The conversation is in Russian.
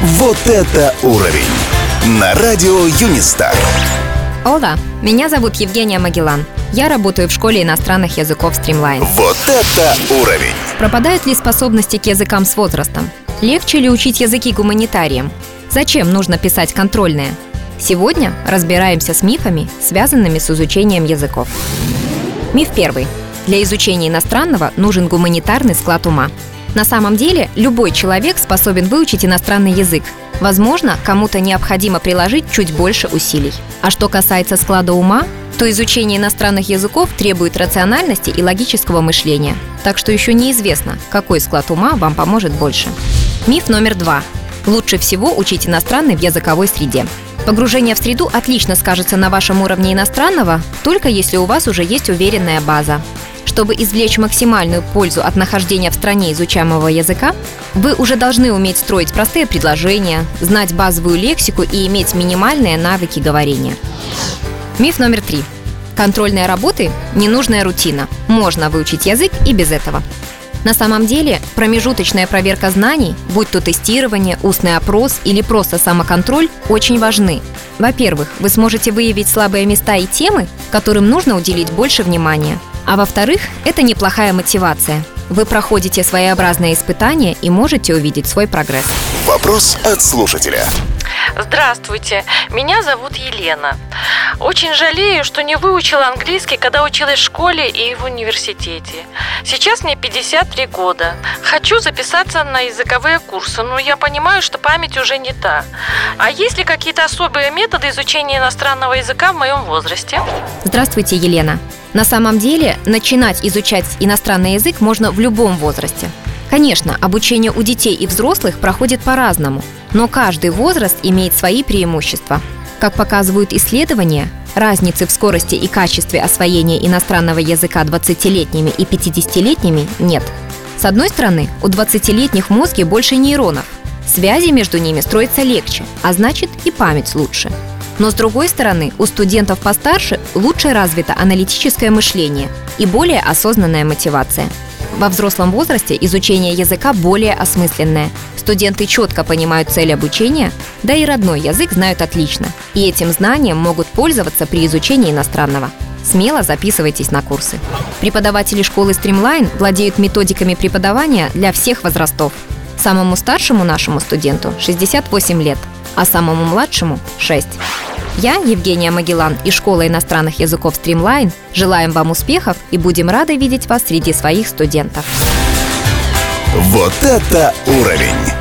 Вот это уровень! На радио Юнистар. Ола, меня зовут Евгения Магеллан. Я работаю в школе иностранных языков Streamline. Вот это уровень! Пропадают ли способности к языкам с возрастом? Легче ли учить языки гуманитариям? Зачем нужно писать контрольные? Сегодня разбираемся с мифами, связанными с изучением языков. Миф первый. Для изучения иностранного нужен гуманитарный склад ума. На самом деле, любой человек способен выучить иностранный язык. Возможно, кому-то необходимо приложить чуть больше усилий. А что касается склада ума, то изучение иностранных языков требует рациональности и логического мышления. Так что еще неизвестно, какой склад ума вам поможет больше. Миф номер два. Лучше всего учить иностранный в языковой среде. Погружение в среду отлично скажется на вашем уровне иностранного, только если у вас уже есть уверенная база. Чтобы извлечь максимальную пользу от нахождения в стране изучаемого языка, вы уже должны уметь строить простые предложения, знать базовую лексику и иметь минимальные навыки говорения. Миф номер три. Контрольные работы – ненужная рутина. Можно выучить язык и без этого. На самом деле, промежуточная проверка знаний, будь то тестирование, устный опрос или просто самоконтроль, очень важны. Во-первых, вы сможете выявить слабые места и темы, которым нужно уделить больше внимания. А во-вторых, это неплохая мотивация. Вы проходите своеобразное испытание и можете увидеть свой прогресс. Вопрос от слушателя. Здравствуйте, меня зовут Елена. Очень жалею, что не выучила английский, когда училась в школе и в университете. Сейчас мне 53 года. Хочу записаться на языковые курсы, но я понимаю, что память уже не та. А есть ли какие-то особые методы изучения иностранного языка в моем возрасте? Здравствуйте, Елена. На самом деле, начинать изучать иностранный язык можно в любом возрасте. Конечно, обучение у детей и взрослых проходит по-разному, но каждый возраст имеет свои преимущества. Как показывают исследования, разницы в скорости и качестве освоения иностранного языка 20-летними и 50-летними нет. С одной стороны, у 20-летних в больше нейронов. Связи между ними строятся легче, а значит и память лучше. Но с другой стороны, у студентов постарше лучше развито аналитическое мышление и более осознанная мотивация. Во взрослом возрасте изучение языка более осмысленное. Студенты четко понимают цель обучения, да и родной язык знают отлично. И этим знанием могут пользоваться при изучении иностранного. Смело записывайтесь на курсы. Преподаватели школы Streamline владеют методиками преподавания для всех возрастов. Самому старшему нашему студенту 68 лет, а самому младшему 6. Я, Евгения Магеллан из школы иностранных языков Streamline, желаем вам успехов и будем рады видеть вас среди своих студентов. Вот это уровень!